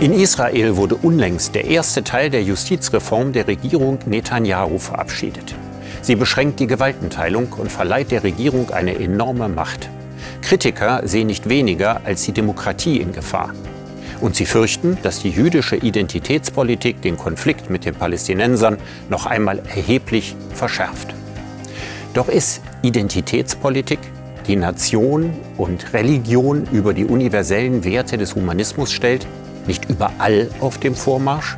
In Israel wurde unlängst der erste Teil der Justizreform der Regierung Netanyahu verabschiedet. Sie beschränkt die Gewaltenteilung und verleiht der Regierung eine enorme Macht. Kritiker sehen nicht weniger als die Demokratie in Gefahr. Und sie fürchten, dass die jüdische Identitätspolitik den Konflikt mit den Palästinensern noch einmal erheblich verschärft. Doch ist Identitätspolitik, die Nation und Religion über die universellen Werte des Humanismus stellt, nicht überall auf dem Vormarsch?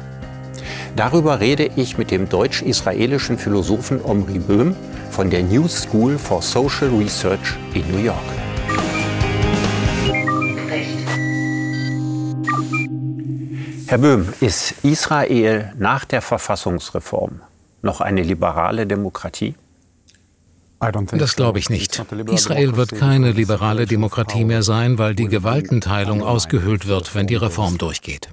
Darüber rede ich mit dem deutsch-israelischen Philosophen Omri Böhm von der New School for Social Research in New York. Herr Böhm, ist Israel nach der Verfassungsreform noch eine liberale Demokratie? Das glaube ich nicht. Israel wird keine liberale Demokratie mehr sein, weil die Gewaltenteilung ausgehöhlt wird, wenn die Reform durchgeht.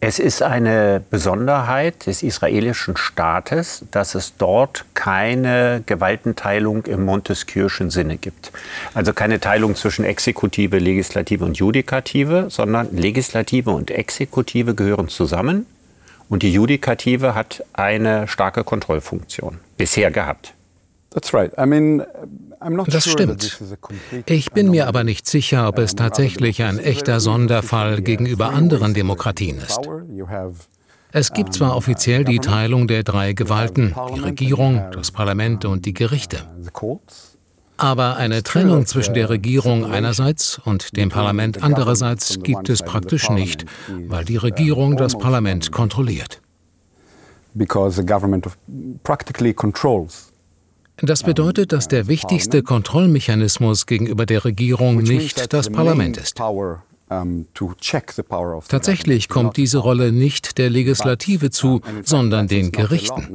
Es ist eine Besonderheit des israelischen Staates, dass es dort keine Gewaltenteilung im Montesquieu'schen Sinne gibt. Also keine Teilung zwischen Exekutive, Legislative und Judikative, sondern Legislative und Exekutive gehören zusammen und die Judikative hat eine starke Kontrollfunktion bisher gehabt. Das stimmt. Ich bin mir aber nicht sicher, ob es tatsächlich ein echter Sonderfall gegenüber anderen Demokratien ist. Es gibt zwar offiziell die Teilung der drei Gewalten, die Regierung, das Parlament und die Gerichte. Aber eine Trennung zwischen der Regierung einerseits und dem Parlament andererseits gibt es praktisch nicht, weil die Regierung das Parlament kontrolliert. because the government practically controls Das bedeutet, dass der wichtigste Kontrollmechanismus gegenüber der Regierung nicht das Parlament ist. Tatsächlich kommt diese Rolle nicht der Legislative zu, sondern den Gerichten.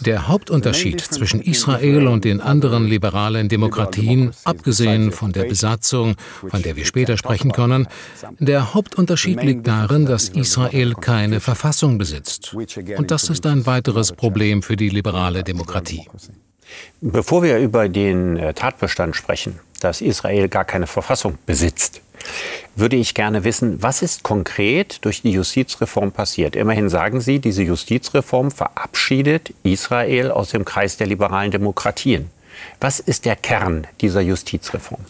Der Hauptunterschied zwischen Israel und den anderen liberalen Demokratien, abgesehen von der Besatzung, von der wir später sprechen können, der Hauptunterschied liegt darin, dass Israel keine Verfassung besitzt. Und das ist ein weiteres Problem für die liberale Demokratie. Bevor wir über den äh, Tatbestand sprechen, dass Israel gar keine Verfassung besitzt, würde ich gerne wissen, was ist konkret durch die Justizreform passiert? Immerhin sagen Sie, diese Justizreform verabschiedet Israel aus dem Kreis der liberalen Demokratien. Was ist der Kern dieser Justizreform?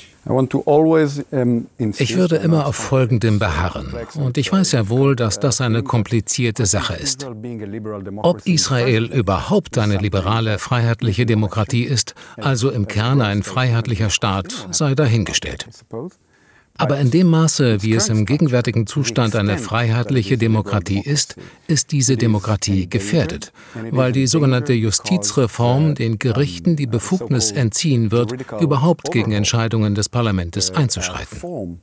Ich würde immer auf Folgendem beharren. Und ich weiß ja wohl, dass das eine komplizierte Sache ist. Ob Israel überhaupt eine liberale, freiheitliche Demokratie ist, also im Kern ein freiheitlicher Staat, sei dahingestellt. Aber in dem Maße, wie es im gegenwärtigen Zustand eine freiheitliche Demokratie ist, ist diese Demokratie gefährdet, weil die sogenannte Justizreform den Gerichten die Befugnis entziehen wird, überhaupt gegen Entscheidungen des Parlaments einzuschreiten.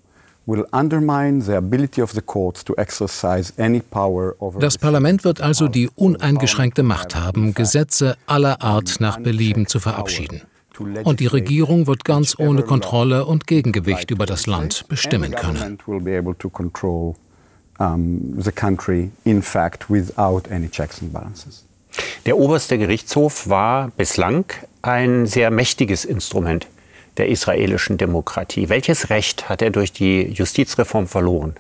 Das Parlament wird also die uneingeschränkte Macht haben, Gesetze aller Art nach Belieben zu verabschieden. Und die Regierung wird ganz ohne Kontrolle und Gegengewicht über das Land bestimmen können. Der oberste Gerichtshof war bislang ein sehr mächtiges Instrument der israelischen Demokratie. Welches Recht hat er durch die Justizreform verloren?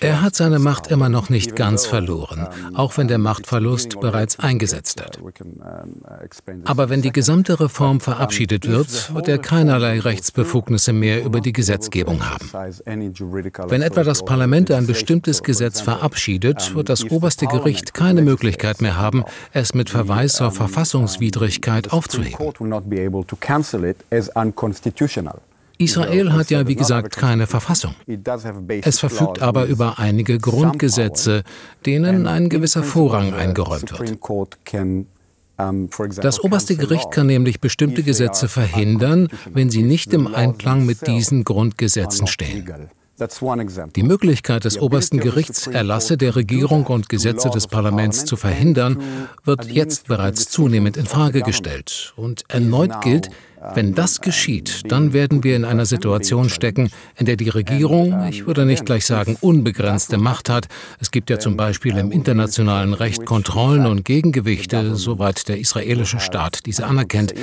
Er hat seine Macht immer noch nicht ganz verloren, auch wenn der Machtverlust bereits eingesetzt hat. Aber wenn die gesamte Reform verabschiedet wird, wird er keinerlei Rechtsbefugnisse mehr über die Gesetzgebung haben. Wenn etwa das Parlament ein bestimmtes Gesetz verabschiedet, wird das oberste Gericht keine Möglichkeit mehr haben, es mit Verweis auf Verfassungswidrigkeit aufzuheben. Israel hat ja, wie gesagt, keine Verfassung. Es verfügt aber über einige Grundgesetze, denen ein gewisser Vorrang eingeräumt wird. Das oberste Gericht kann nämlich bestimmte Gesetze verhindern, wenn sie nicht im Einklang mit diesen Grundgesetzen stehen. Die Möglichkeit des obersten Gerichts, Erlasse der Regierung und Gesetze des Parlaments zu verhindern, wird jetzt bereits zunehmend in Frage gestellt. Und erneut gilt, Wenn das geschieht, dann werden wir in einer Situation stecken, in der die Regierung, ich würde nicht gleich sagen unbegrenzte Macht hat. Es gibt ja zum Beispiel im internationalen Recht Kontrollen und Gegengewichte, soweit der israelische Staat diese anerkennt.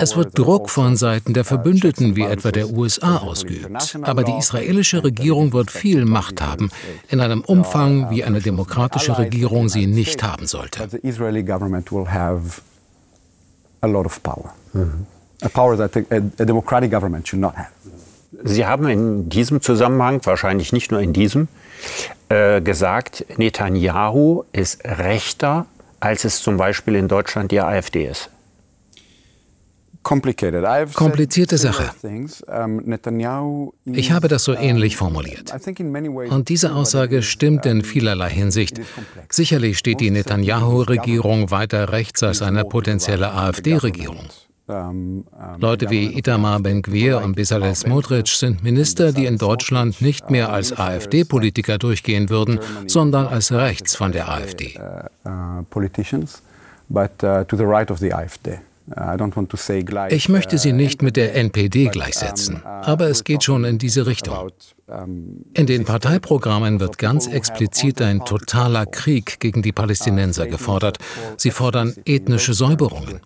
Es wird Druck von Seiten der Verbündeten wie etwa der USA ausgeübt. Aber die israelische Regierung wird viel Macht haben, in einem Umfang, wie eine demokratische Regierung sie nicht haben sollte. Mhm a power that a, a democratic government should not have. Sie haben in diesem Zusammenhang, wahrscheinlich nicht nur in diesem, äh, gesagt, Netanyahu ist rechter, als es zum Beispiel in Deutschland die AfD ist. Komplizierte Sache. Ich habe das so ähnlich formuliert. Und diese Aussage stimmt in vielerlei Hinsicht. Sicherlich steht die Netanyahu-Regierung weiter rechts als eine potenzielle AfD-Regierung. Ähm, ähm, Leute wie Itamar Ben-Gvir und Bezalel Smotrich sind Minister, die in Deutschland nicht mehr als AfD-Politiker durchgehen würden, sondern als rechts von der AfD. Uh, uh, ich möchte sie nicht mit der NPD gleichsetzen, uh, aber es geht schon in diese Richtung. In den Parteiprogrammen wird ganz explizit ein totaler Krieg gegen die Palästinenser gefordert. Sie fordern ethnische Säuberungen.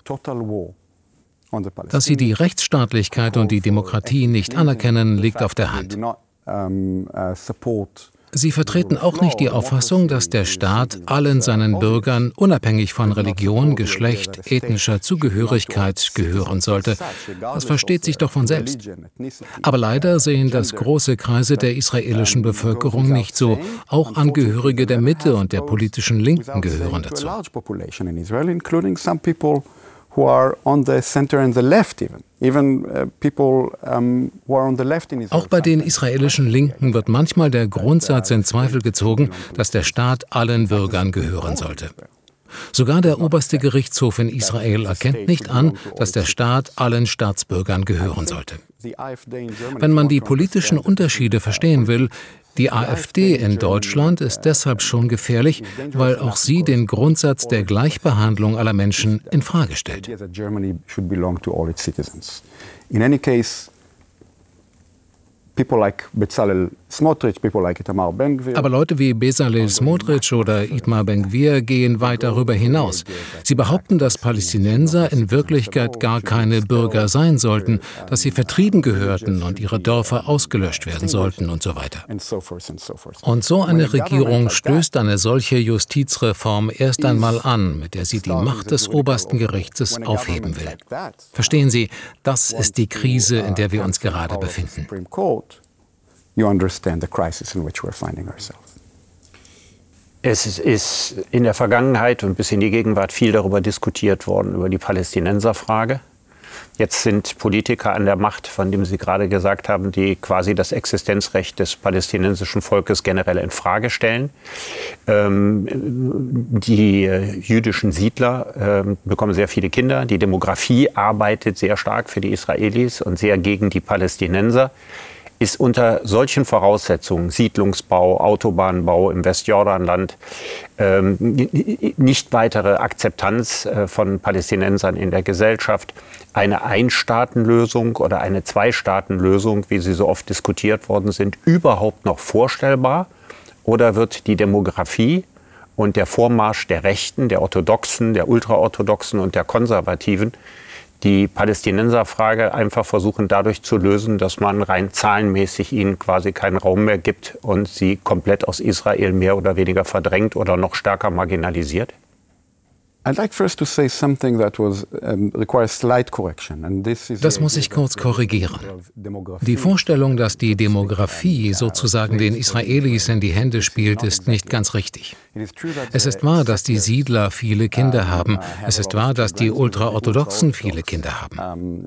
Dass sie die Rechtsstaatlichkeit und die Demokratie nicht anerkennen, liegt auf der Hand. Sie vertreten auch nicht die Auffassung, dass der Staat allen seinen Bürgern unabhängig von Religion, Geschlecht, ethnischer Zugehörigkeit gehören sollte. Das versteht sich doch von selbst. Aber leider sehen das große Kreise der israelischen Bevölkerung nicht so. Auch Angehörige der Mitte und der politischen Linken gehören dazu who are on the center and the left even. Uh. Auch bei den israelischen Linken wird manchmal der Grundsatz in Zweifel gezogen, dass der Staat allen Bürgern gehören sollte. Sogar der oberste Gerichtshof in Israel erkennt nicht an, dass der Staat allen Staatsbürgern gehören sollte. Wenn man die politischen Unterschiede verstehen will, die AfD in Deutschland ist deshalb schon gefährlich, weil auch sie den Grundsatz der Gleichbehandlung aller Menschen in Frage stellt. In any case, people like Bezalel Smotrich, people like Itamar Ben-Gvir. Aber Leute wie Bezalel Smotrich oder Itmar Ben-Gvir gehen weit darüber hinaus. Sie behaupten, dass Palästinenser in Wirklichkeit gar keine Bürger sein sollten, dass sie vertrieben gehörten und ihre Dörfer ausgelöscht werden sollten und so weiter. Und so eine Regierung stößt eine solche Justizreform erst einmal an, mit der sie die Macht des obersten Gerichtes aufheben will. Verstehen Sie, das ist die Krise, in der wir uns gerade befinden you understand the crisis in which we're finding ourselves. Es ist in der Vergangenheit und bis in die Gegenwart viel darüber diskutiert worden, über die Palästinenserfrage. Jetzt sind Politiker an der Macht, von dem Sie gerade gesagt haben, die quasi das Existenzrecht des palästinensischen Volkes generell in Frage stellen. Ähm, die äh, jüdischen Siedler äh, bekommen sehr viele Kinder. Die Demografie arbeitet sehr stark für die Israelis und sehr gegen die Palästinenser ist unter solchen Voraussetzungen, Siedlungsbau, Autobahnbau im Westjordanland, ähm, nicht weitere Akzeptanz äh, von Palästinensern in der Gesellschaft, eine Einstaatenlösung oder eine Zwei-Staaten-Lösung, wie sie so oft diskutiert worden sind, überhaupt noch vorstellbar? Oder wird die Demografie und der Vormarsch der Rechten, der Orthodoxen, der Ultraorthodoxen und der Konservativen die Palästinenserfrage einfach versuchen dadurch zu lösen, dass man rein zahlenmäßig ihnen quasi keinen Raum mehr gibt und sie komplett aus Israel mehr oder weniger verdrängt oder noch stärker marginalisiert? Das muss ich kurz korrigieren. Die Vorstellung, dass die Demografie sozusagen den Israelis in die Hände spielt, ist nicht ganz richtig. Es ist wahr, dass die Siedler viele Kinder haben. Es ist wahr, dass die Ultraorthodoxen viele Kinder haben.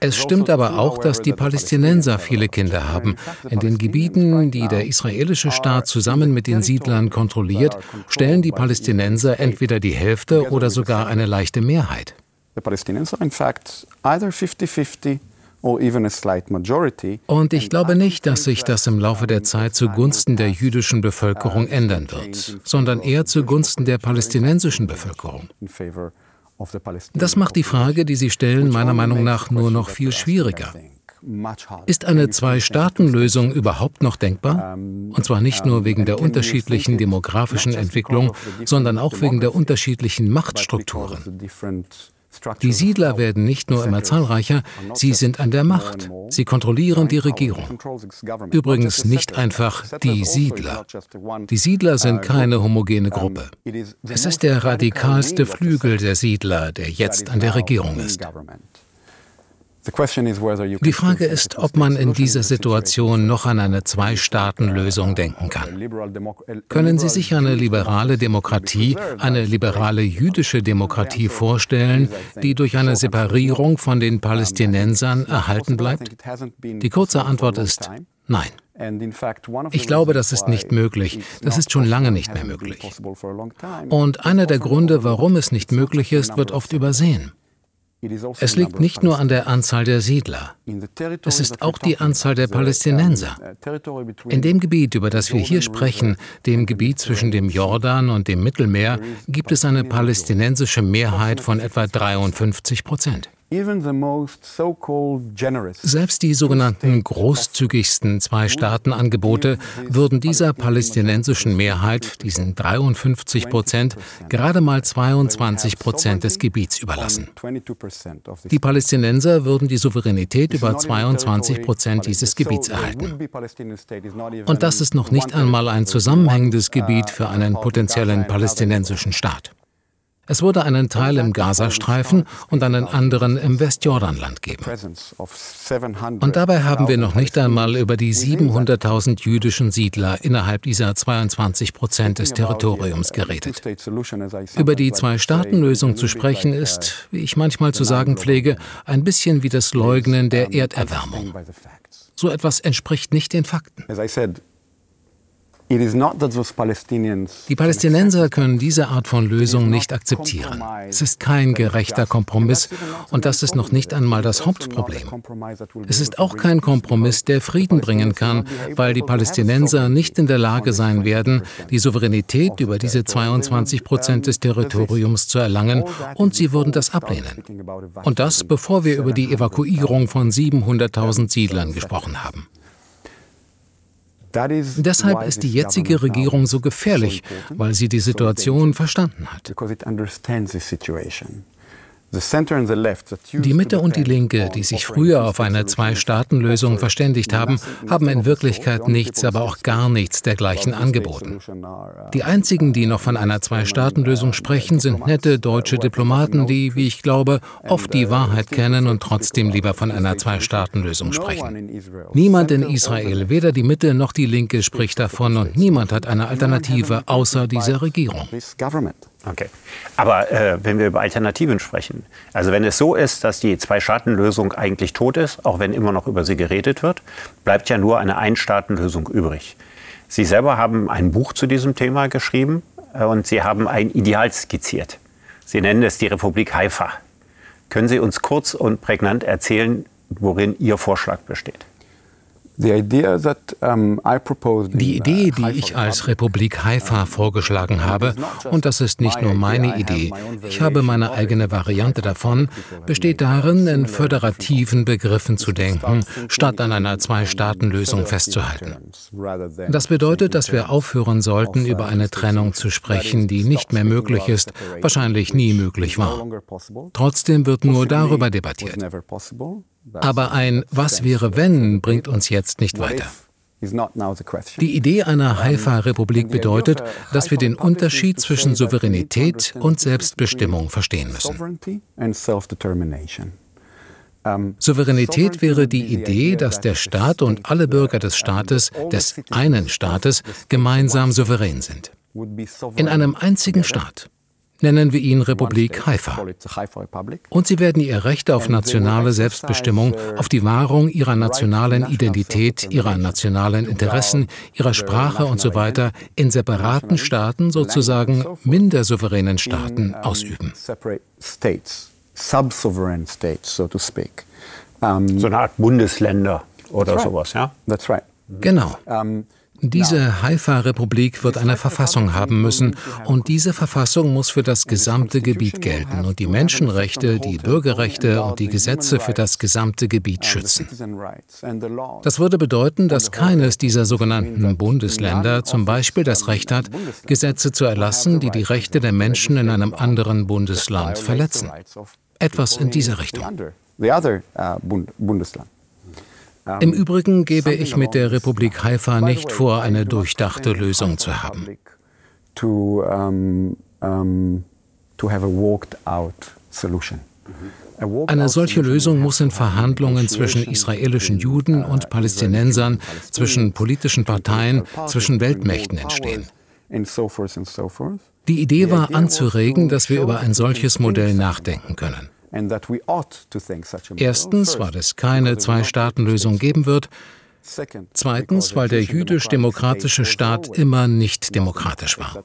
Es stimmt aber auch, dass die Palästinenser viele Kinder haben. In den Gebieten, die der israelische Staat zusammen mit den Siedlern kontrolliert, stellen die Palästinenser entweder die Hälfte oder sogar eine leichte Mehrheit. Und ich glaube nicht, dass sich das im Laufe der Zeit zugunsten der jüdischen Bevölkerung ändern wird, sondern eher zugunsten der palästinensischen Bevölkerung. Das macht die Frage, die Sie stellen, meiner Meinung nach nur noch viel schwieriger. Ist eine Zwei-Staaten-Lösung überhaupt noch denkbar? Und zwar nicht nur wegen der unterschiedlichen demografischen Entwicklung, sondern auch wegen der unterschiedlichen Machtstrukturen. Die Siedler werden nicht nur immer zahlreicher, sie sind an der Macht. Sie kontrollieren die Regierung. Übrigens nicht einfach die Siedler. Die Siedler sind keine homogene Gruppe. Es ist der radikalste Flügel der Siedler, der jetzt an der Regierung ist. Die Frage ist, ob man in dieser Situation noch an eine Zwei-Staaten-Lösung denken kann. Können Sie sich eine liberale Demokratie, eine liberale jüdische Demokratie vorstellen, die durch eine Separierung von den Palästinensern erhalten bleibt? Die kurze Antwort ist nein. Ich glaube, das ist nicht möglich. Das ist schon lange nicht mehr möglich. Und einer der Gründe, warum es nicht möglich ist, wird oft übersehen. Es liegt nicht nur an der Anzahl der Siedler, es ist auch die Anzahl der Palästinenser. In dem Gebiet, über das wir hier sprechen, dem Gebiet zwischen dem Jordan und dem Mittelmeer, gibt es eine palästinensische Mehrheit von etwa 53 Prozent. Selbst die sogenannten großzügigsten Zwei-Staaten-Angebote würden dieser palästinensischen Mehrheit, diesen 53 Prozent, gerade mal 22 Prozent des Gebiets überlassen. Die Palästinenser würden die Souveränität über 22 Prozent dieses Gebiets erhalten. Und das ist noch nicht einmal ein zusammenhängendes Gebiet für einen potenziellen palästinensischen Staat. Es würde einen Teil im Gazastreifen und einen anderen im Westjordanland geben. Und dabei haben wir noch nicht einmal über die 700.000 jüdischen Siedler innerhalb dieser 22 Prozent des Territoriums geredet. Über die Zwei-Staaten-Lösung zu sprechen ist, wie ich manchmal zu sagen pflege, ein bisschen wie das Leugnen der Erderwärmung. So etwas entspricht nicht den Fakten. Die Palästinenser können diese Art von Lösung nicht akzeptieren. Es ist kein gerechter Kompromiss und das ist noch nicht einmal das Hauptproblem. Es ist auch kein Kompromiss, der Frieden bringen kann, weil die Palästinenser nicht in der Lage sein werden, die Souveränität über diese 22 Prozent des Territoriums zu erlangen und sie würden das ablehnen. Und das, bevor wir über die Evakuierung von 700.000 Siedlern gesprochen haben. Deshalb ist die jetzige Regierung so gefährlich, weil sie die Situation verstanden hat. Die Mitte und die Linke, die sich früher auf eine Zwei-Staaten-Lösung verständigt haben, haben in Wirklichkeit nichts, aber auch gar nichts dergleichen angeboten. Die einzigen, die noch von einer Zwei-Staaten-Lösung sprechen, sind nette deutsche Diplomaten, die, wie ich glaube, oft die Wahrheit kennen und trotzdem lieber von einer Zwei-Staaten-Lösung sprechen. Niemand in Israel, weder die Mitte noch die Linke, spricht davon und niemand hat eine Alternative außer dieser Regierung. Okay. Aber äh, wenn wir über Alternativen sprechen, also wenn es so ist, dass die Zwei-Staaten-Lösung eigentlich tot ist, auch wenn immer noch über sie geredet wird, bleibt ja nur eine Ein-Staaten-Lösung übrig. Sie selber haben ein Buch zu diesem Thema geschrieben äh, und Sie haben ein Ideal skizziert. Sie nennen es die Republik Haifa. Können Sie uns kurz und prägnant erzählen, worin Ihr Vorschlag besteht? Die Idee, die ich als Republik Haifa vorgeschlagen habe, und das ist nicht nur meine Idee, ich habe meine eigene Variante davon, besteht darin, in föderativen Begriffen zu denken, statt an einer Zwei-Staaten-Lösung festzuhalten. Das bedeutet, dass wir aufhören sollten, über eine Trennung zu sprechen, die nicht mehr möglich ist, wahrscheinlich nie möglich war. Trotzdem wird nur darüber debattiert. Aber ein Was wäre wenn bringt uns jetzt nicht weiter. Die Idee einer Haifa-Republik bedeutet, dass wir den Unterschied zwischen Souveränität und Selbstbestimmung verstehen müssen. Souveränität wäre die Idee, dass der Staat und alle Bürger des Staates, des einen Staates, gemeinsam souverän sind. In einem einzigen Staat nennen wir ihn Republik Haifa. Und sie werden ihr Recht auf nationale Selbstbestimmung, auf die Wahrung ihrer nationalen Identität, ihrer nationalen Interessen, ihrer Sprache usw. So in separaten Staaten, sozusagen minder souveränen Staaten, ausüben. So eine Art Bundesländer oder sowas, ja? Genau. Diese Haifa-Republik wird eine Verfassung haben müssen und diese Verfassung muss für das gesamte Gebiet gelten und die Menschenrechte, die Bürgerrechte und die Gesetze für das gesamte Gebiet schützen. Das würde bedeuten, dass keines dieser sogenannten Bundesländer zum Beispiel das Recht hat, Gesetze zu erlassen, die die Rechte der Menschen in einem anderen Bundesland verletzen. Etwas in dieser Richtung. Im Übrigen gebe ich mit der Republik Haifa nicht vor, eine durchdachte Lösung zu haben. Eine solche Lösung muss in Verhandlungen zwischen israelischen Juden und Palästinensern, zwischen politischen Parteien, zwischen Weltmächten entstehen. Die Idee war anzuregen, dass wir über ein solches Modell nachdenken können. Erstens, weil es keine Zwei-Staaten-Lösung geben wird. Zweitens, weil der jüdisch-demokratische Staat immer nicht demokratisch war.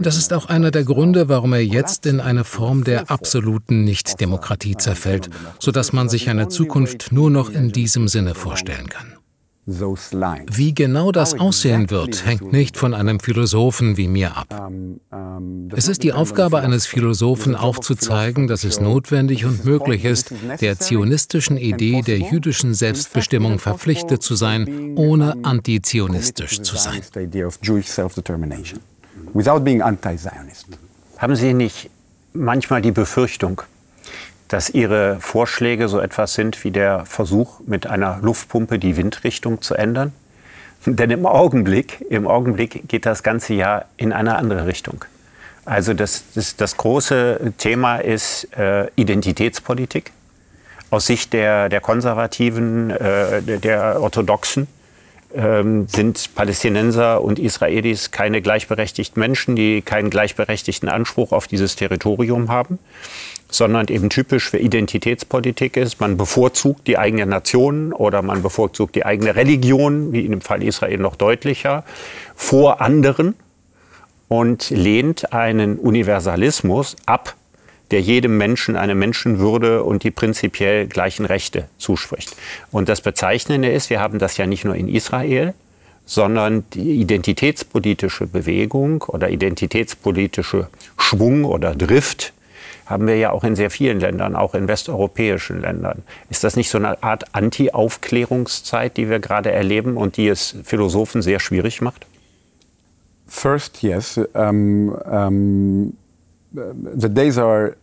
Das ist auch einer der Gründe, warum er jetzt in eine Form der absoluten Nichtdemokratie zerfällt, sodass man sich eine Zukunft nur noch in diesem Sinne vorstellen kann. Wie genau das aussehen wird, hängt nicht von einem Philosophen wie mir ab. Es ist die Aufgabe eines Philosophen aufzuzeigen, dass es notwendig und möglich ist, der zionistischen Idee der jüdischen Selbstbestimmung verpflichtet zu sein, ohne antizionistisch zu sein. Haben Sie nicht manchmal die Befürchtung, dass Ihre Vorschläge so etwas sind wie der Versuch, mit einer Luftpumpe die Windrichtung zu ändern? Denn im Augenblick, im Augenblick geht das ganze Jahr in eine andere Richtung. Also das, das, das große Thema ist äh, Identitätspolitik aus Sicht der, der Konservativen, äh, der Orthodoxen ähm, sind Palästinenser und Israelis keine gleichberechtigten Menschen, die keinen gleichberechtigten Anspruch auf dieses Territorium haben sondern eben typisch für Identitätspolitik ist, man bevorzugt die eigene Nation oder man bevorzugt die eigene Religion, wie in dem Fall Israel noch deutlicher, vor anderen und lehnt einen Universalismus ab, der jedem Menschen eine Menschenwürde und die prinzipiell gleichen Rechte zuspricht. Und das Bezeichnende ist, wir haben das ja nicht nur in Israel, sondern die identitätspolitische Bewegung oder identitätspolitische Schwung oder Drift haben wir ja auch in sehr vielen Ländern, auch in westeuropäischen Ländern. Ist das nicht so eine Art Anti-Aufklärungszeit, die wir gerade erleben und die es Philosophen sehr schwierig macht? First, yes. Um, um, the days are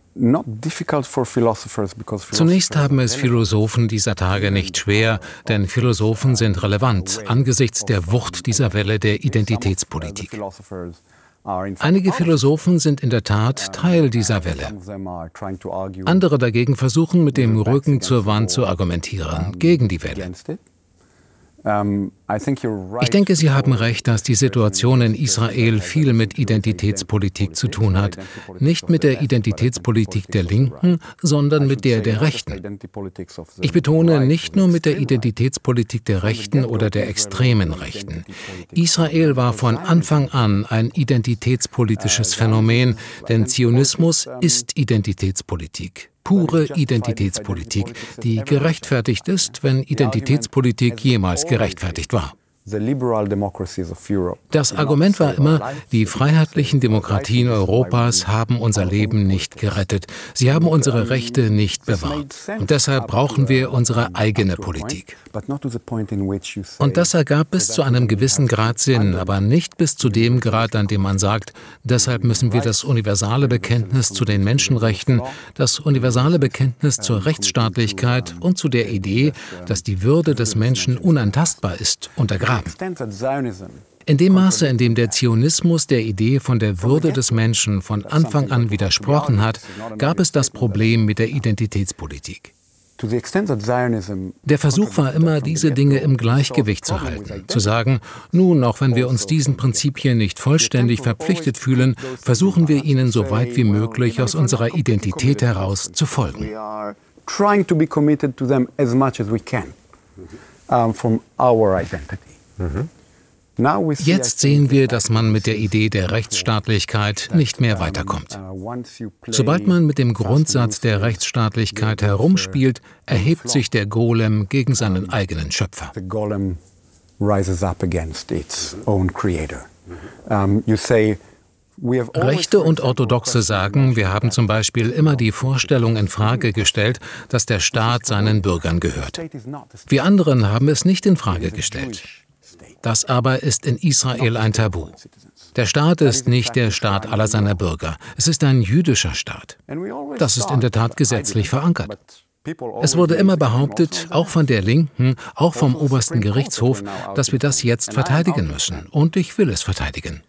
Zunächst haben es Philosophen dieser Tage nicht schwer, denn Philosophen sind relevant angesichts der Wucht dieser Welle der Identitätspolitik. Einige Philosophen sind in der Tat Teil dieser Welle. Andere dagegen versuchen mit dem Rücken zur Wand zu argumentieren, gegen die Welle. Ich denke, Sie haben recht, dass die Situation in Israel viel mit Identitätspolitik zu tun hat. Nicht mit der Identitätspolitik der Linken, sondern mit der der Rechten. Ich betone nicht nur mit der Identitätspolitik der Rechten oder der extremen Rechten. Israel war von Anfang an ein identitätspolitisches Phänomen, denn Zionismus ist Identitätspolitik pure Identitätspolitik, die gerechtfertigt ist, wenn Identitätspolitik jemals gerechtfertigt war. Das Argument war immer, die freiheitlichen Demokratien Europas haben unser Leben nicht gerettet. Sie haben unsere Rechte nicht bewahrt. Und deshalb brauchen wir unsere eigene Politik. Und das ergab bis zu einem gewissen Grad Sinn, aber nicht bis zu dem Grad, an dem man sagt, deshalb müssen wir das universale Bekenntnis zu den Menschenrechten, das universale Bekenntnis zur Rechtsstaatlichkeit und zu der Idee, dass die Würde des Menschen unantastbar ist, untergraben. In dem Maße, in dem der Zionismus der Idee von der Würde des Menschen von Anfang an widersprochen hat, gab es das Problem mit der Identitätspolitik. Der Versuch war immer, diese Dinge im Gleichgewicht zu halten, zu sagen, nun, auch wenn wir uns diesen Prinzipien nicht vollständig verpflichtet fühlen, versuchen wir ihnen so weit wie möglich aus unserer Identität heraus zu folgen. Trying to be committed to them as much as we can um, from our identity. Jetzt sehen wir, dass man mit der Idee der Rechtsstaatlichkeit nicht mehr weiterkommt. Sobald man mit dem Grundsatz der Rechtsstaatlichkeit herumspielt, erhebt sich der Golem gegen seinen eigenen Schöpfer. Rechte und Orthodoxe sagen, wir haben zum Beispiel immer die Vorstellung in Frage gestellt, dass der Staat seinen Bürgern gehört. Wir anderen haben es nicht in Frage gestellt. Das aber ist in Israel ein Tabu. Der Staat ist nicht der Staat aller seiner Bürger. Es ist ein jüdischer Staat. Das ist in der Tat gesetzlich verankert. Es wurde immer behauptet, auch von der Linken, auch vom obersten Gerichtshof, dass wir das jetzt verteidigen müssen. Und ich will es verteidigen.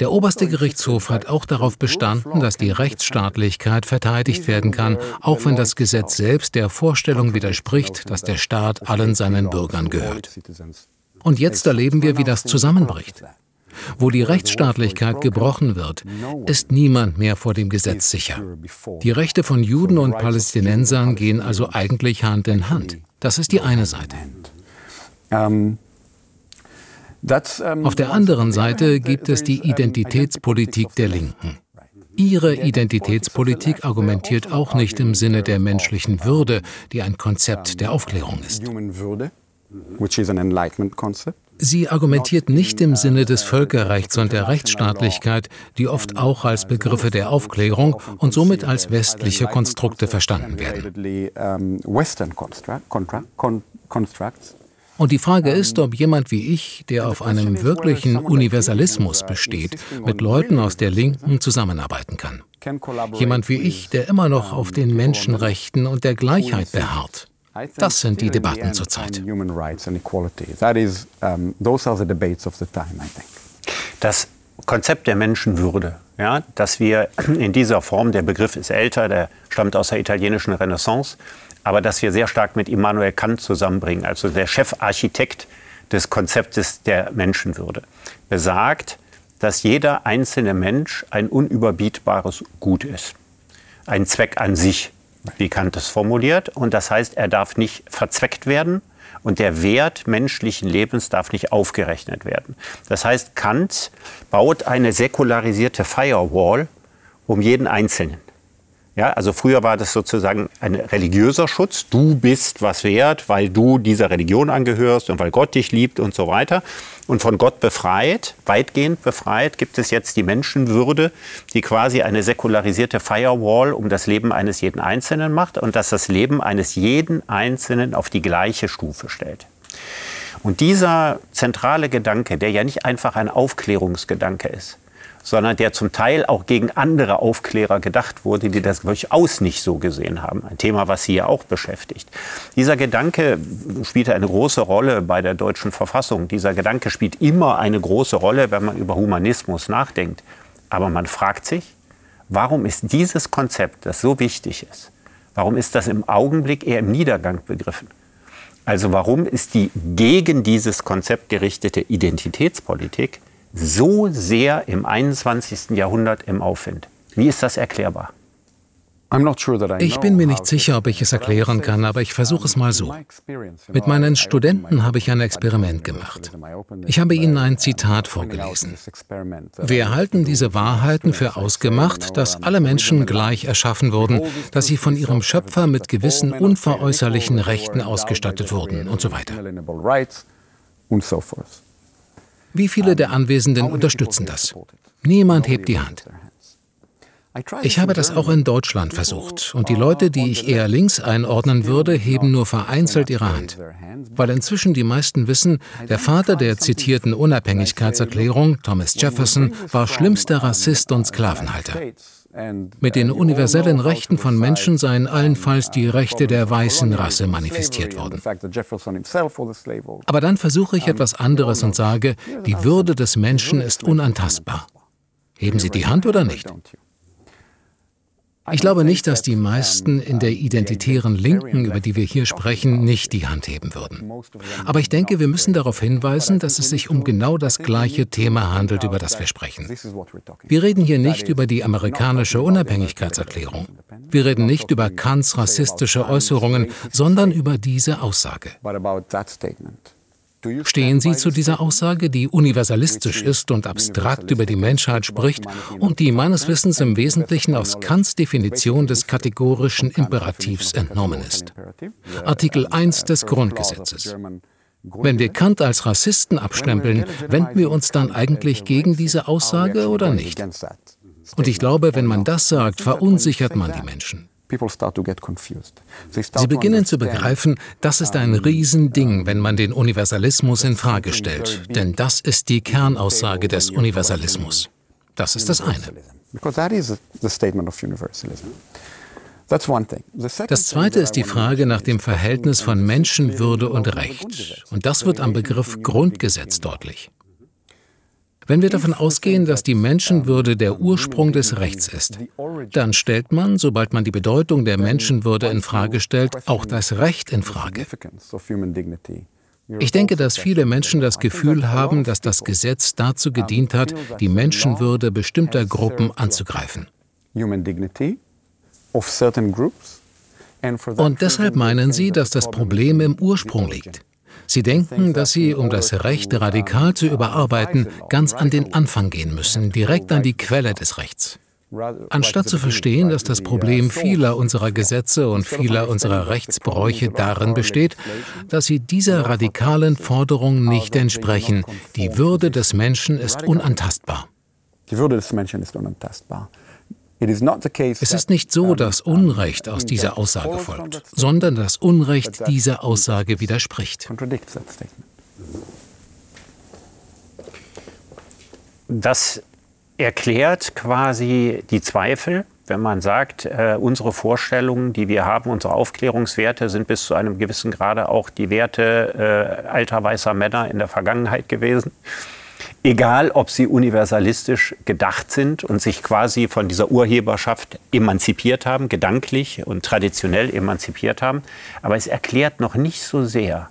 Der oberste Gerichtshof hat auch darauf bestanden, dass die Rechtsstaatlichkeit verteidigt werden kann, auch wenn das Gesetz selbst der Vorstellung widerspricht, dass der Staat allen seinen Bürgern gehört. Und jetzt erleben wir, wie das zusammenbricht. Wo die Rechtsstaatlichkeit gebrochen wird, ist niemand mehr vor dem Gesetz sicher. Die Rechte von Juden und Palästinensern gehen also eigentlich Hand in Hand. Das ist die eine Seite. Auf der anderen Seite gibt es die Identitätspolitik der Linken. Ihre Identitätspolitik argumentiert auch nicht im Sinne der menschlichen Würde, die ein Konzept der Aufklärung ist. Sie argumentiert nicht im Sinne des Völkerrechts und der Rechtsstaatlichkeit, die oft auch als Begriffe der Aufklärung und somit als westliche Konstrukte verstanden werden. Und die Frage ist, ob jemand wie ich, der auf einem wirklichen Universalismus besteht, mit Leuten aus der Linken zusammenarbeiten kann. Jemand wie ich, der immer noch auf den Menschenrechten und der Gleichheit beharrt. Das sind die Debatten zurzeit. Das Konzept der Menschenwürde, ja, dass wir in dieser Form, der Begriff ist älter, der stammt aus der italienischen Renaissance, aber dass wir sehr stark mit Immanuel Kant zusammenbringen, also der Chefarchitekt des Konzeptes der Menschenwürde, besagt, dass jeder einzelne Mensch ein unüberbietbares Gut ist, ein Zweck an sich, wie Kant es formuliert. Und das heißt, er darf nicht verzweckt werden und der Wert menschlichen Lebens darf nicht aufgerechnet werden. Das heißt, Kant baut eine säkularisierte Firewall um jeden Einzelnen. Ja, also früher war das sozusagen ein religiöser Schutz. Du bist was wert, weil du dieser Religion angehörst und weil Gott dich liebt und so weiter. Und von Gott befreit, weitgehend befreit, gibt es jetzt die Menschenwürde, die quasi eine säkularisierte Firewall um das Leben eines jeden Einzelnen macht und das das Leben eines jeden Einzelnen auf die gleiche Stufe stellt. Und dieser zentrale Gedanke, der ja nicht einfach ein Aufklärungsgedanke ist, sondern der zum Teil auch gegen andere Aufklärer gedacht wurde, die das durchaus nicht so gesehen haben. Ein Thema, was Sie ja auch beschäftigt. Dieser Gedanke spielte eine große Rolle bei der deutschen Verfassung. Dieser Gedanke spielt immer eine große Rolle, wenn man über Humanismus nachdenkt. Aber man fragt sich, warum ist dieses Konzept, das so wichtig ist, warum ist das im Augenblick eher im Niedergang begriffen? Also warum ist die gegen dieses Konzept gerichtete Identitätspolitik so sehr im 21. Jahrhundert im Aufwind? Wie ist das erklärbar? Ich bin mir nicht sicher, ob ich es erklären kann, aber ich versuche es mal so. Mit meinen Studenten habe ich ein Experiment gemacht. Ich habe ihnen ein Zitat vorgelesen. Wir halten diese Wahrheiten für ausgemacht, dass alle Menschen gleich erschaffen wurden, dass sie von ihrem Schöpfer mit gewissen unveräußerlichen Rechten ausgestattet wurden und so weiter. Wie viele der Anwesenden unterstützen das? Niemand hebt die Hand. Ich habe das auch in Deutschland versucht und die Leute, die ich eher links einordnen würde, heben nur vereinzelt ihre Hand. Weil inzwischen die meisten wissen, der Vater der zitierten Unabhängigkeitserklärung, Thomas Jefferson, war schlimmster Rassist und Sklavenhalter. Mit den universellen Rechten von Menschen seien allenfalls die Rechte der weißen Rasse manifestiert worden. Aber dann versuche ich etwas anderes und sage, die Würde des Menschen ist unantastbar. Heben Sie die Hand oder nicht? Ich glaube nicht, dass die meisten in der identitären Linken, über die wir hier sprechen, nicht die Hand heben würden. Aber ich denke, wir müssen darauf hinweisen, dass es sich um genau das gleiche Thema handelt, über das wir sprechen. Wir reden hier nicht über die amerikanische Unabhängigkeitserklärung. Wir reden nicht über Kants rassistische Äußerungen, sondern über diese Aussage. Stehen Sie zu dieser Aussage, die universalistisch ist und abstrakt über die Menschheit spricht und die meines Wissens im Wesentlichen aus Kants Definition des kategorischen Imperativs entnommen ist? Artikel 1 des Grundgesetzes. Wenn wir Kant als Rassisten abstempeln, wenden wir uns dann eigentlich gegen diese Aussage oder nicht? Und ich glaube, wenn man das sagt, verunsichert man die Menschen. Sie beginnen zu begreifen, das ist ein Riesending, wenn man den Universalismus in Frage stellt. Denn das ist die Kernaussage des Universalismus. Das ist das eine. Das zweite ist die Frage nach dem Verhältnis von Menschenwürde und Recht. Und das wird am Begriff Grundgesetz deutlich. Wenn wir davon ausgehen, dass die Menschenwürde der Ursprung des Rechts ist, dann stellt man, sobald man die Bedeutung der Menschenwürde in Frage stellt, auch das Recht in Frage. Ich denke, dass viele Menschen das Gefühl haben, dass das Gesetz dazu gedient hat, die Menschenwürde bestimmter Gruppen anzugreifen. Und deshalb meinen sie, dass das Problem im Ursprung liegt. Sie denken, dass sie, um das Recht radikal zu überarbeiten, ganz an den Anfang gehen müssen, direkt an die Quelle des Rechts. Anstatt zu verstehen, dass das Problem vieler unserer Gesetze und vieler unserer Rechtsbräuche darin besteht, dass sie dieser radikalen Forderung nicht entsprechen, die Würde des Menschen ist unantastbar. Die Würde des Menschen ist unantastbar. Es ist nicht so, dass Unrecht aus dieser Aussage folgt, sondern dass Unrecht dieser Aussage widerspricht. Das erklärt quasi die Zweifel, wenn man sagt, äh, unsere Vorstellungen, die wir haben, unsere Aufklärungswerte sind bis zu einem gewissen Grade auch die Werte äh, alter weißer Männer in der Vergangenheit gewesen egal ob sie universalistisch gedacht sind und sich quasi von dieser Urheberschaft emanzipiert haben, gedanklich und traditionell emanzipiert haben. Aber es erklärt noch nicht so sehr,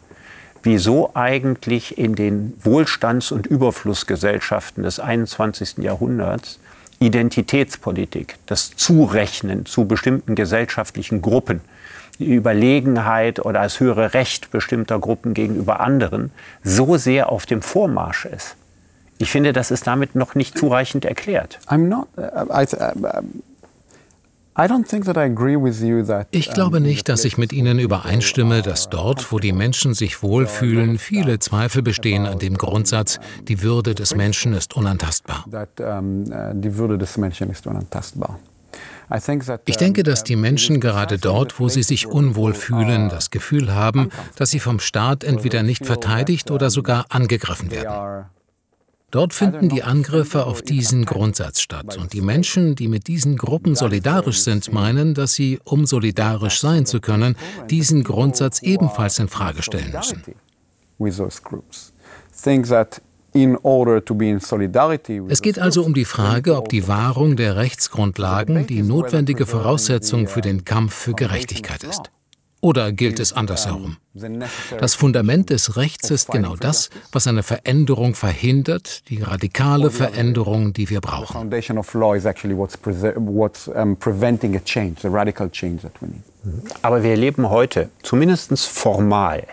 wieso eigentlich in den Wohlstands- und Überflussgesellschaften des 21. Jahrhunderts Identitätspolitik, das Zurechnen zu bestimmten gesellschaftlichen Gruppen, die Überlegenheit oder das höhere Recht bestimmter Gruppen gegenüber anderen so sehr auf dem Vormarsch ist. Ich finde, das ist damit noch nicht zureichend erklärt. Uh, ich glaube nicht, dass ich mit Ihnen übereinstimme, dass dort, wo die Menschen sich wohlfühlen, viele Zweifel bestehen an dem Grundsatz, die Würde des Menschen ist unantastbar. Uh, die Würde des Menschen ist unantastbar. Ich denke, dass die Menschen gerade dort, wo sie sich unwohl fühlen, das Gefühl haben, dass sie vom Staat entweder nicht verteidigt oder sogar angegriffen werden. Dort finden die Angriffe auf diesen Grundsatz statt. Und die Menschen, die mit diesen Gruppen solidarisch sind, meinen, dass sie, um solidarisch sein zu können, diesen Grundsatz ebenfalls in Frage stellen müssen. Es geht also um die Frage, ob die Wahrung der Rechtsgrundlagen die notwendige Voraussetzung für den Kampf für Gerechtigkeit ist. Oder gilt es andersherum? Das Fundament des Rechts ist genau das, was eine Veränderung verhindert, die radikale Veränderung, die wir brauchen. Aber wir leben heute, zumindest formal,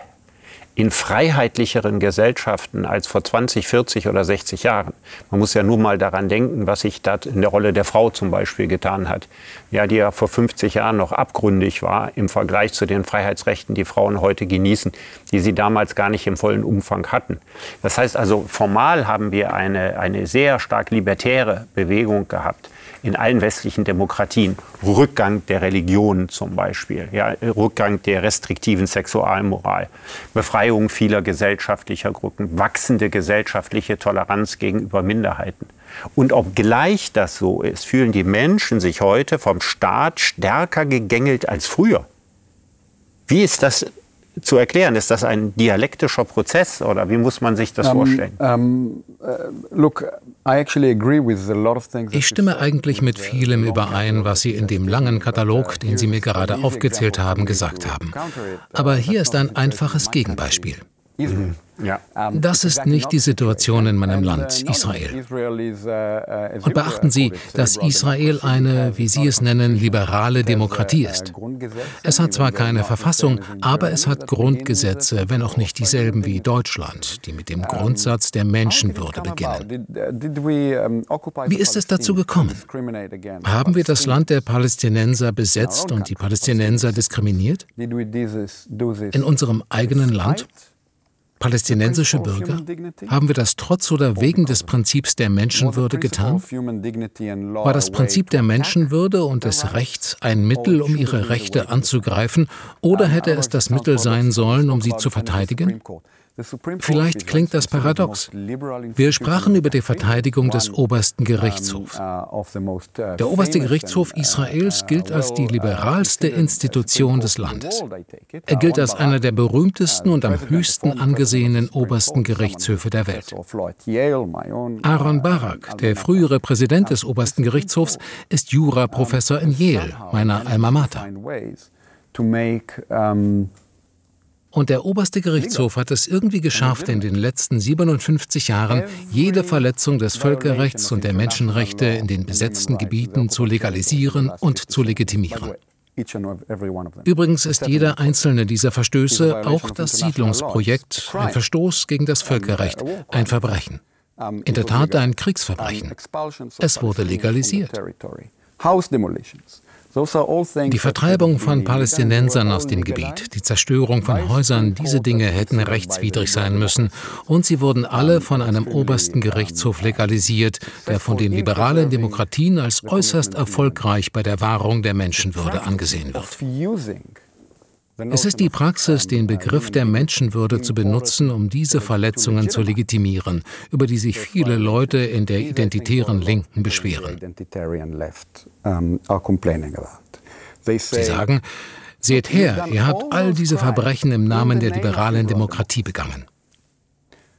in freiheitlicheren Gesellschaften als vor 20, 40 oder 60 Jahren. Man muss ja nur mal daran denken, was sich da in der Rolle der Frau zum Beispiel getan hat. Ja, die ja vor 50 Jahren noch abgründig war im Vergleich zu den Freiheitsrechten, die Frauen heute genießen, die sie damals gar nicht im vollen Umfang hatten. Das heißt also, formal haben wir eine, eine sehr stark libertäre Bewegung gehabt in allen westlichen Demokratien. Rückgang der Religion zum Beispiel, ja, Rückgang der restriktiven Sexualmoral, Befreiung vieler gesellschaftlicher Gruppen, wachsende gesellschaftliche Toleranz gegenüber Minderheiten. Und obgleich das so ist, fühlen die Menschen sich heute vom Staat stärker gegängelt als früher. Wie ist das zu erklären? Ist das ein dialektischer Prozess oder wie muss man sich das um, vorstellen? Um, uh, look, ich stimme eigentlich mit vielem überein, was Sie in dem langen Katalog, den Sie mir gerade aufgezählt haben, gesagt haben. Aber hier ist ein einfaches Gegenbeispiel. Mhm. Das ist nicht die Situation in meinem Land, Israel. Und beachten Sie, dass Israel eine, wie Sie es nennen, liberale Demokratie ist. Es hat zwar keine Verfassung, aber es hat Grundgesetze, wenn auch nicht dieselben wie Deutschland, die mit dem Grundsatz der Menschenwürde beginnen. Wie ist es dazu gekommen? Haben wir das Land der Palästinenser besetzt und die Palästinenser diskriminiert? In unserem eigenen Land? Palästinensische Bürger? Haben wir das trotz oder wegen des Prinzips der Menschenwürde getan? War das Prinzip der Menschenwürde und des Rechts ein Mittel, um ihre Rechte anzugreifen, oder hätte es das Mittel sein sollen, um sie zu verteidigen? Vielleicht klingt das paradox. Wir sprachen über die Verteidigung des obersten Gerichtshofs. Der oberste Gerichtshof Israels gilt als die liberalste Institution des Landes. Er gilt als einer der berühmtesten und am höchsten angesehenen obersten Gerichtshöfe der Welt. Aaron Barak, der frühere Präsident des obersten Gerichtshofs, ist Juraprofessor in Yale, meiner Alma Mater. Und der oberste Gerichtshof hat es irgendwie geschafft, in den letzten 57 Jahren jede Verletzung des Völkerrechts und der Menschenrechte in den besetzten Gebieten zu legalisieren und zu legitimieren. Übrigens ist jeder einzelne dieser Verstöße, auch das Siedlungsprojekt, ein Verstoß gegen das Völkerrecht, ein Verbrechen. In der Tat ein Kriegsverbrechen. Es wurde legalisiert. Die Vertreibung von Palästinensern aus dem Gebiet, die Zerstörung von Häusern, diese Dinge hätten rechtswidrig sein müssen. Und sie wurden alle von einem obersten Gerichtshof legalisiert, der von den liberalen Demokratien als äußerst erfolgreich bei der Wahrung der Menschenwürde angesehen wird. Es ist die Praxis, den Begriff der Menschenwürde zu benutzen, um diese Verletzungen zu legitimieren, über die sich viele Leute in der identitären Linken beschweren. Sie sagen, seht her, ihr habt all diese Verbrechen im Namen der liberalen Demokratie begangen.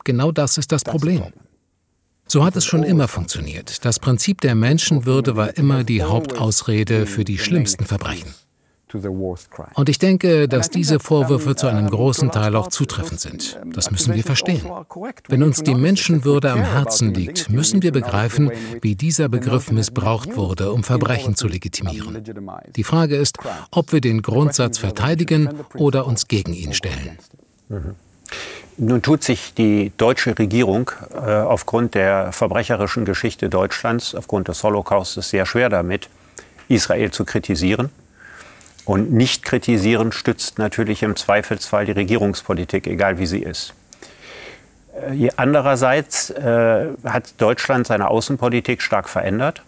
Genau das ist das Problem. So hat es schon immer funktioniert. Das Prinzip der Menschenwürde war immer die Hauptausrede für die schlimmsten Verbrechen. Und ich denke, dass diese Vorwürfe zu einem großen Teil auch zutreffend sind. Das müssen wir verstehen. Wenn uns die Menschenwürde am Herzen liegt, müssen wir begreifen, wie dieser Begriff missbraucht wurde, um Verbrechen zu legitimieren. Die Frage ist, ob wir den Grundsatz verteidigen oder uns gegen ihn stellen. Mhm. Nun tut sich die deutsche Regierung äh, aufgrund der verbrecherischen Geschichte Deutschlands, aufgrund des Holocaustes sehr schwer damit, Israel zu kritisieren. Und nicht kritisieren stützt natürlich im Zweifelsfall die Regierungspolitik, egal wie sie ist. Äh, andererseits äh, hat Deutschland seine Außenpolitik stark verändert,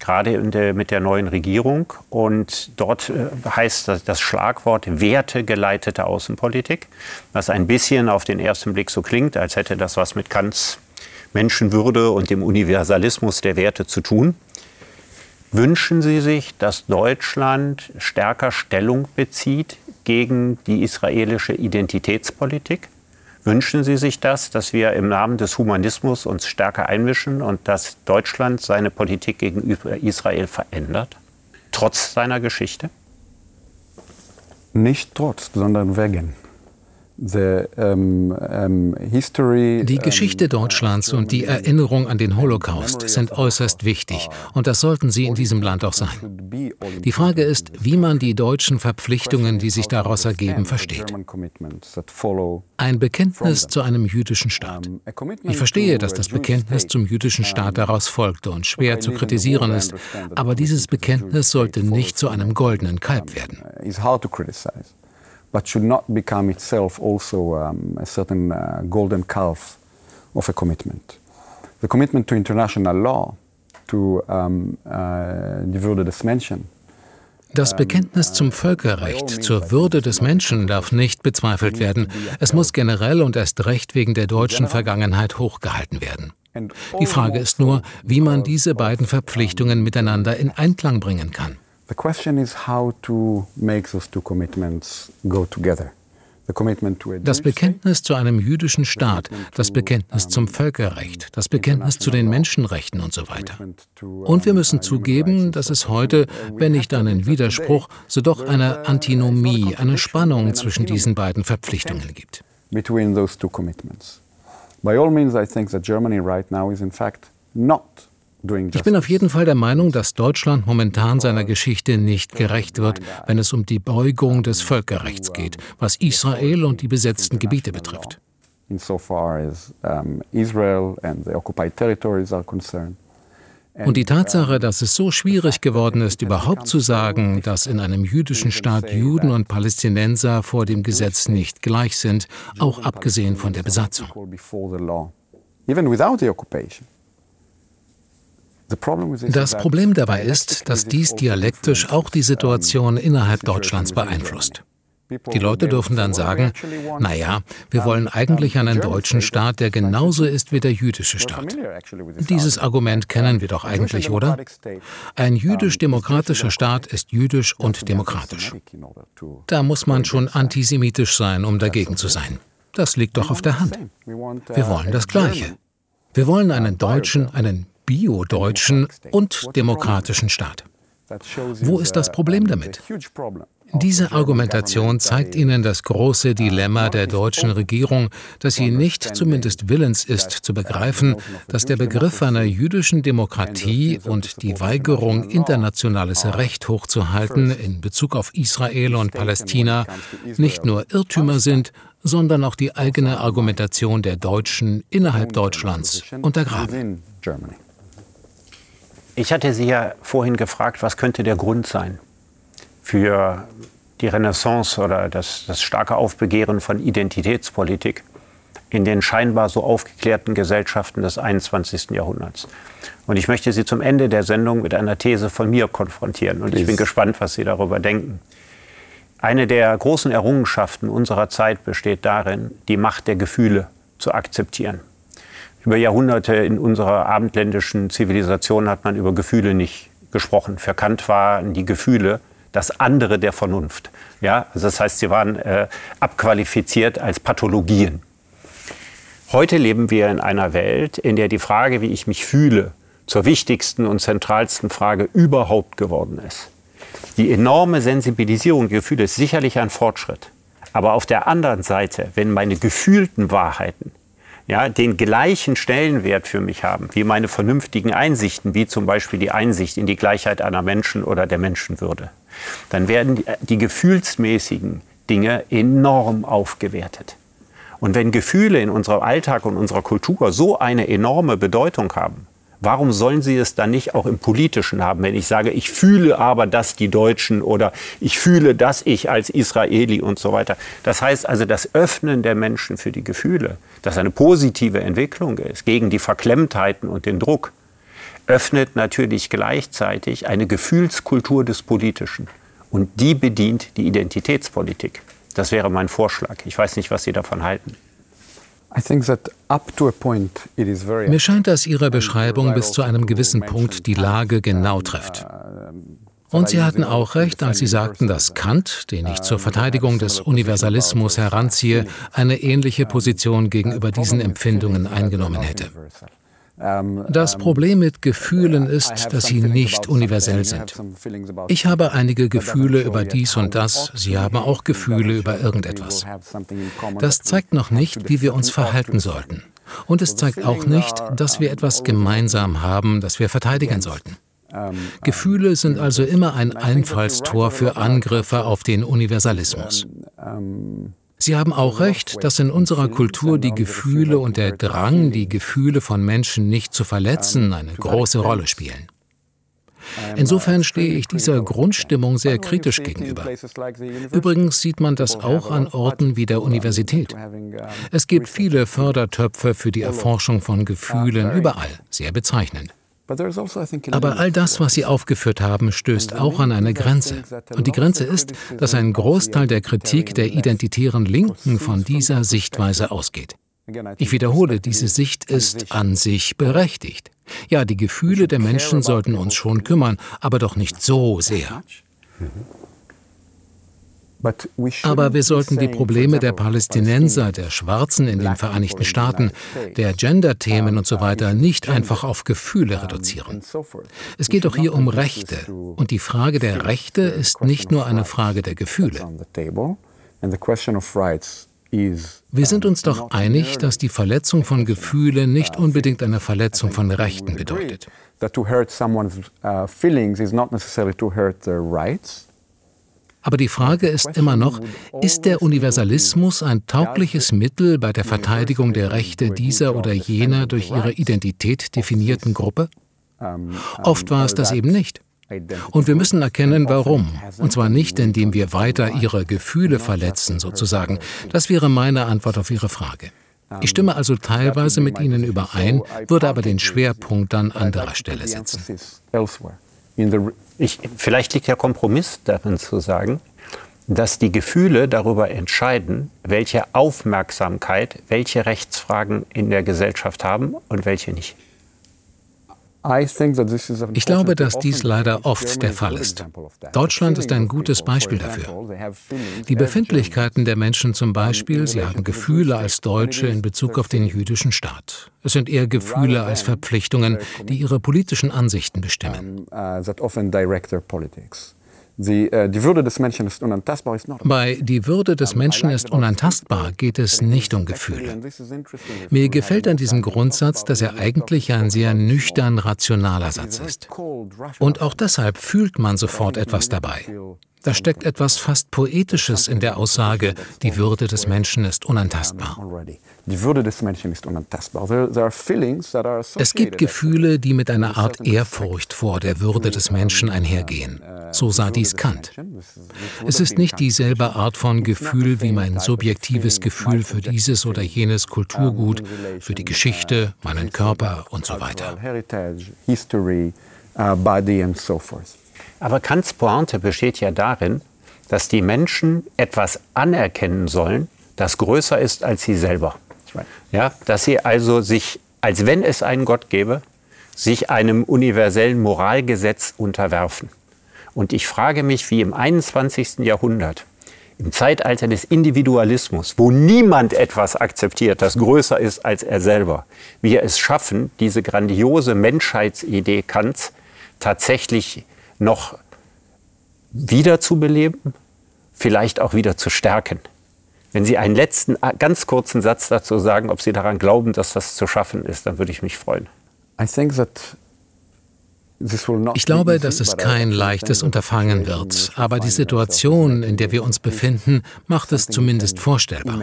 gerade der, mit der neuen Regierung. Und dort äh, heißt das, das Schlagwort wertegeleitete Außenpolitik, was ein bisschen auf den ersten Blick so klingt, als hätte das was mit Kants Menschenwürde und dem Universalismus der Werte zu tun. Wünschen Sie sich, dass Deutschland stärker Stellung bezieht gegen die israelische Identitätspolitik? Wünschen Sie sich das, dass wir im Namen des Humanismus uns stärker einmischen und dass Deutschland seine Politik gegenüber Israel verändert, trotz seiner Geschichte? Nicht trotz, sondern wegen. Die Geschichte Deutschlands und die Erinnerung an den Holocaust sind äußerst wichtig und das sollten sie in diesem Land auch sein. Die Frage ist, wie man die deutschen Verpflichtungen, die sich daraus ergeben, versteht. Ein Bekenntnis zu einem jüdischen Staat. Ich verstehe, dass das Bekenntnis zum jüdischen Staat daraus folgte und schwer zu kritisieren ist, aber dieses Bekenntnis sollte nicht zu einem goldenen Kalb werden but should not become itself also um, a certain uh, golden calf of a commitment. The commitment to international law, to um, uh, die Würde des Menschen, das Bekenntnis zum Völkerrecht, zur Würde des Menschen darf nicht bezweifelt werden. Es muss generell und erst recht wegen der deutschen Vergangenheit hochgehalten werden. Die Frage ist nur, wie man diese beiden Verpflichtungen miteinander in Einklang bringen kann. The question is how to make those two commitments go together. Das Bekenntnis zu einem jüdischen Staat, das Bekenntnis zum Völkerrecht, das Bekenntnis zu den Menschenrechten und so weiter. Und wir müssen zugeben, dass es heute, wenn nicht einen Widerspruch, so doch eine Antinomie, eine Spannung zwischen diesen beiden Verpflichtungen gibt. By all means, I think that Germany right now is in fact not ich bin auf jeden Fall der Meinung, dass Deutschland momentan seiner Geschichte nicht gerecht wird, wenn es um die Beugung des Völkerrechts geht, was Israel und die besetzten Gebiete betrifft. Und die Tatsache, dass es so schwierig geworden ist, überhaupt zu sagen, dass in einem jüdischen Staat Juden und Palästinenser vor dem Gesetz nicht gleich sind, auch abgesehen von der Besatzung. Das Problem dabei ist, dass dies dialektisch auch die Situation innerhalb Deutschlands beeinflusst. Die Leute dürfen dann sagen, naja, wir wollen eigentlich einen deutschen Staat, der genauso ist wie der jüdische Staat. Dieses Argument kennen wir doch eigentlich, oder? Ein jüdisch-demokratischer Staat ist jüdisch und demokratisch. Da muss man schon antisemitisch sein, um dagegen zu sein. Das liegt doch auf der Hand. Wir wollen das Gleiche. Wir wollen einen deutschen, einen bio-deutschen und demokratischen Staat. Wo ist das Problem damit? Diese Argumentation zeigt Ihnen das große Dilemma der deutschen Regierung, dass sie nicht zumindest willens ist zu begreifen, dass der Begriff einer jüdischen Demokratie und die Weigerung, internationales Recht hochzuhalten in Bezug auf Israel und Palästina nicht nur Irrtümer sind, sondern auch die eigene Argumentation der Deutschen innerhalb Deutschlands untergraben. Ich hatte Sie ja vorhin gefragt, was könnte der Grund sein für die Renaissance oder das, das starke Aufbegehren von Identitätspolitik in den scheinbar so aufgeklärten Gesellschaften des 21. Jahrhunderts. Und ich möchte Sie zum Ende der Sendung mit einer These von mir konfrontieren. Und ich bin gespannt, was Sie darüber denken. Eine der großen Errungenschaften unserer Zeit besteht darin, die Macht der Gefühle zu akzeptieren. Über Jahrhunderte in unserer abendländischen Zivilisation hat man über Gefühle nicht gesprochen. Für Kant waren die Gefühle das andere der Vernunft. Ja, also das heißt, sie waren äh, abqualifiziert als Pathologien. Heute leben wir in einer Welt, in der die Frage, wie ich mich fühle, zur wichtigsten und zentralsten Frage überhaupt geworden ist. Die enorme Sensibilisierung der Gefühle ist sicherlich ein Fortschritt. Aber auf der anderen Seite, wenn meine gefühlten Wahrheiten ja, den gleichen Stellenwert für mich haben wie meine vernünftigen Einsichten, wie zum Beispiel die Einsicht in die Gleichheit einer Menschen oder der Menschenwürde, dann werden die, die gefühlsmäßigen Dinge enorm aufgewertet. Und wenn Gefühle in unserem Alltag und unserer Kultur so eine enorme Bedeutung haben, Warum sollen sie es dann nicht auch im Politischen haben, wenn ich sage, ich fühle aber, dass die Deutschen oder ich fühle, dass ich als Israeli und so weiter. Das heißt also, das Öffnen der Menschen für die Gefühle, das eine positive Entwicklung ist, gegen die Verklemmtheiten und den Druck, öffnet natürlich gleichzeitig eine Gefühlskultur des Politischen. Und die bedient die Identitätspolitik. Das wäre mein Vorschlag. Ich weiß nicht, was Sie davon halten. Mir scheint, dass Ihre Beschreibung bis zu einem gewissen Punkt die Lage genau trifft. Und Sie hatten auch recht, als Sie sagten, dass Kant, den ich zur Verteidigung des Universalismus heranziehe, eine ähnliche Position gegenüber diesen Empfindungen eingenommen hätte. Das Problem mit Gefühlen ist, dass sie nicht universell sind. Ich habe einige Gefühle über dies und das, Sie haben auch Gefühle über irgendetwas. Das zeigt noch nicht, wie wir uns verhalten sollten. Und es zeigt auch nicht, dass wir etwas gemeinsam haben, das wir verteidigen sollten. Gefühle sind also immer ein Einfallstor für Angriffe auf den Universalismus. Sie haben auch recht, dass in unserer Kultur die Gefühle und der Drang, die Gefühle von Menschen nicht zu verletzen, eine große Rolle spielen. Insofern stehe ich dieser Grundstimmung sehr kritisch gegenüber. Übrigens sieht man das auch an Orten wie der Universität. Es gibt viele Fördertöpfe für die Erforschung von Gefühlen überall, sehr bezeichnend. Also, Aber all das, was Sie aufgeführt haben, stößt auch an eine Grenze. Und die Grenze ist, dass ein Großteil der Kritik der identitären Linken von dieser Sichtweise ausgeht. Ich wiederhole, diese Sicht ist an sich berechtigt. Ja, die Gefühle der Menschen sollten uns schon kümmern, aber doch nicht so sehr. Aber wir sollten die Probleme der Palästinenser, der Schwarzen in den Vereinigten Staaten, der Gender-Themen und so weiter nicht einfach auf Gefühle reduzieren. Es geht doch hier um Rechte. Und die Frage der Rechte ist nicht nur eine Frage der Gefühle. Wir sind uns doch einig, dass die Verletzung von Gefühlen nicht unbedingt eine Verletzung von Rechten bedeutet. That to hurt someone's uh, feelings is not necessarily to hurt their rights. Aber die Frage ist immer noch, ist der Universalismus ein taugliches Mittel bei der Verteidigung der Rechte dieser oder jener durch ihre Identität definierten Gruppe? Oft war es das eben nicht. Und wir müssen erkennen, warum. Und zwar nicht, indem wir weiter ihre Gefühle verletzen, sozusagen. Das wäre meine Antwort auf Ihre Frage. Ich stimme also teilweise mit Ihnen überein, würde aber den Schwerpunkt an anderer Stelle setzen. Ich, vielleicht liegt der Kompromiss darin zu sagen, dass die Gefühle darüber entscheiden, welche Aufmerksamkeit welche Rechtsfragen in der Gesellschaft haben und welche nicht. Ich glaube, dass dies leider oft der Fall ist. Deutschland ist ein gutes Beispiel dafür. Die Befindlichkeiten der Menschen zum Beispiel, sie haben Gefühle als Deutsche in Bezug auf den jüdischen Staat. Es sind eher Gefühle als Verpflichtungen, die ihre politischen Ansichten bestimmen. Die, äh, die Würde des Menschen ist unantastbar. Bei Die Würde des Menschen ist unantastbar geht es nicht um Gefühle. Mir gefällt an diesem Grundsatz, dass er eigentlich ein sehr nüchtern rationaler Satz ist. Und auch deshalb fühlt man sofort etwas dabei. Da steckt etwas fast Poetisches in der Aussage, die Würde des Menschen ist unantastbar. Die Würde des Menschen ist unantastbar. Es gibt Gefühle, die mit einer Art Ehrfurcht vor der Würde des Menschen einhergehen. So sah dies Kant. Es ist nicht dieselbe Art von Gefühl wie mein subjektives Gefühl für dieses oder jenes Kulturgut, für die Geschichte, meinen Körper und so weiter. Aber Kants Pointe besteht ja darin, dass die Menschen etwas anerkennen sollen, das größer ist als sie selber. Ja, dass sie also sich, als wenn es einen Gott gäbe, sich einem universellen Moralgesetz unterwerfen. Und ich frage mich, wie im 21. Jahrhundert, im Zeitalter des Individualismus, wo niemand etwas akzeptiert, das größer ist als er selber, wir es schaffen, diese grandiose Menschheitsidee Kants tatsächlich noch wiederzubeleben, vielleicht auch wieder zu stärken. Wenn Sie einen letzten, ganz kurzen Satz dazu sagen, ob Sie daran glauben, dass das zu schaffen ist, dann würde ich mich freuen. Ich glaube, dass es kein leichtes Unterfangen wird, aber die Situation, in der wir uns befinden, macht es zumindest vorstellbar.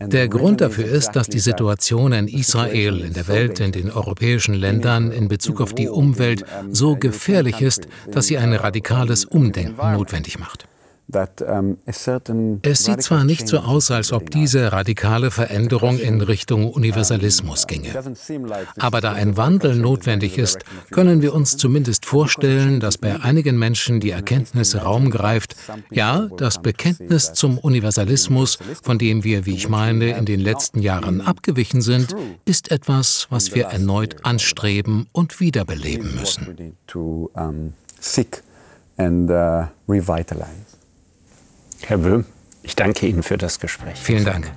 Der Grund dafür ist, dass die Situation in Israel, in der Welt, in den europäischen Ländern in Bezug auf die Umwelt so gefährlich ist, dass sie ein radikales Umdenken notwendig macht. Es sieht zwar nicht so aus, als ob diese radikale Veränderung in Richtung Universalismus ginge. Aber da ein Wandel notwendig ist, können wir uns zumindest vorstellen, dass bei einigen Menschen die Erkenntnis Raum greift, ja, das Bekenntnis zum Universalismus, von dem wir, wie ich meine, in den letzten Jahren abgewichen sind, ist etwas, was wir erneut anstreben und wiederbeleben müssen. And uh, revitalize. Herr Böhm, ich danke Ihnen für das Gespräch. Vielen Dank.